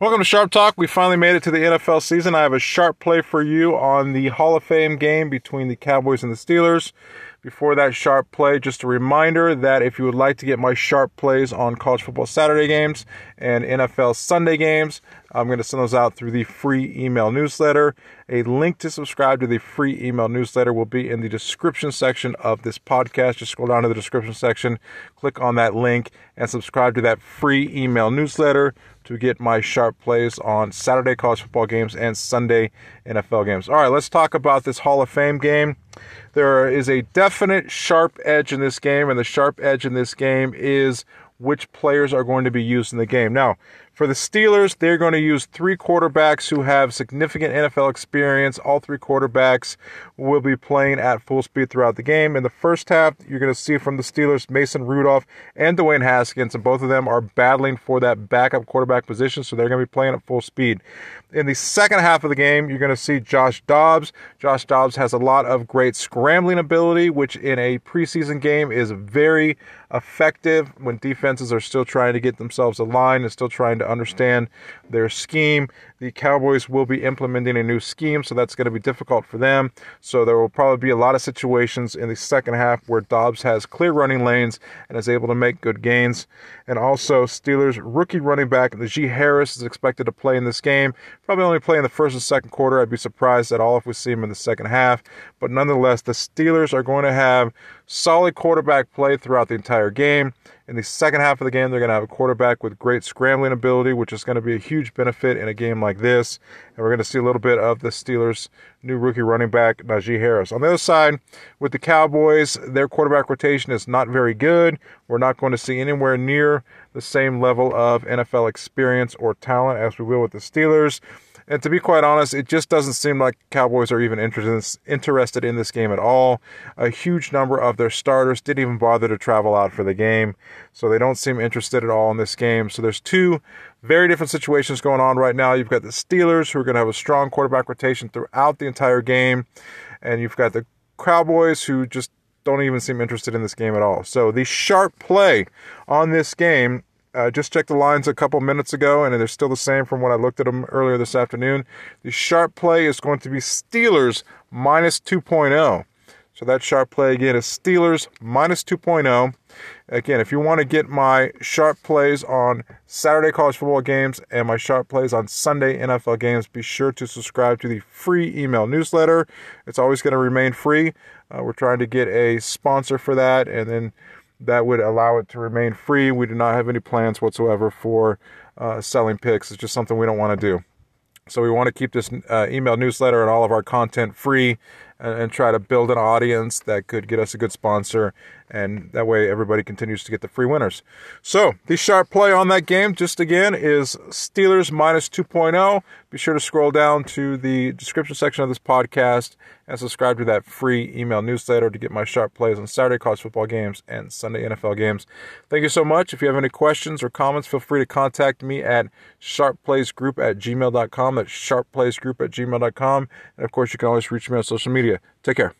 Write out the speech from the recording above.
Welcome to Sharp Talk. We finally made it to the NFL season. I have a sharp play for you on the Hall of Fame game between the Cowboys and the Steelers. Before that sharp play, just a reminder that if you would like to get my sharp plays on college football Saturday games and NFL Sunday games, I'm going to send those out through the free email newsletter. A link to subscribe to the free email newsletter will be in the description section of this podcast. Just scroll down to the description section, click on that link, and subscribe to that free email newsletter to get my sharp plays on Saturday college football games and Sunday NFL games. All right, let's talk about this Hall of Fame game. There is a definite sharp edge in this game, and the sharp edge in this game is which players are going to be used in the game. Now, for the Steelers, they're going to use three quarterbacks who have significant NFL experience. All three quarterbacks will be playing at full speed throughout the game. In the first half, you're going to see from the Steelers Mason Rudolph and Dwayne Haskins, and both of them are battling for that backup quarterback position, so they're going to be playing at full speed. In the second half of the game, you're going to see Josh Dobbs. Josh Dobbs has a lot of great scrambling ability, which in a preseason game is very effective when defenses are still trying to get themselves aligned and still trying to understand their scheme. The Cowboys will be implementing a new scheme, so that's going to be difficult for them. So there will probably be a lot of situations in the second half where Dobbs has clear running lanes and is able to make good gains. And also, Steelers rookie running back Najee Harris is expected to play in this game. Probably only play in the first and second quarter. I'd be surprised at all if we see him in the second half. But nonetheless, the Steelers are going to have solid quarterback play throughout the entire game. In the second half of the game, they're going to have a quarterback with great scrambling ability, which is going to be a huge benefit in a game like this. And we're going to see a little bit of the Steelers' new rookie running back, Najee Harris. On the other side, with the Cowboys, their quarterback rotation is not very good. We're not going to see anywhere near the same level of NFL experience or talent as we will with the Steelers. And to be quite honest, it just doesn't seem like Cowboys are even interested in this game at all. A huge number of their starters didn't even bother to travel out for the game, so they don't seem interested at all in this game. So there's two very different situations going on right now. You've got the Steelers, who are going to have a strong quarterback rotation throughout the entire game, and you've got the Cowboys, who just don't even seem interested in this game at all. So the sharp play on this game uh, just checked the lines a couple minutes ago, and they're still the same from when I looked at them earlier this afternoon. The sharp play is going to be Steelers minus 2.0. So that sharp play again is Steelers minus 2.0. Again, if you want to get my sharp plays on Saturday college football games and my sharp plays on Sunday NFL games, be sure to subscribe to the free email newsletter. It's always going to remain free. Uh, we're trying to get a sponsor for that, and then that would allow it to remain free. We do not have any plans whatsoever for uh, selling picks. It's just something we don't want to do. So we want to keep this uh, email newsletter and all of our content free and, and, try to build an audience that could get us a good sponsor. And that way everybody continues to get the free winners. So the sharp play on that game, just again, is Steelers minus 2.0. Be sure to scroll down to the description section of this podcast and subscribe to that free email newsletter to get my sharp plays on Saturday college football games and Sunday NFL games. Thank you so much. If you have any questions or comments, feel free to contact me at sharpplaysgroup at gmail.com. That's sharpplaysgroup at gmail.com. And of course, you can always reach me on social media. Take care.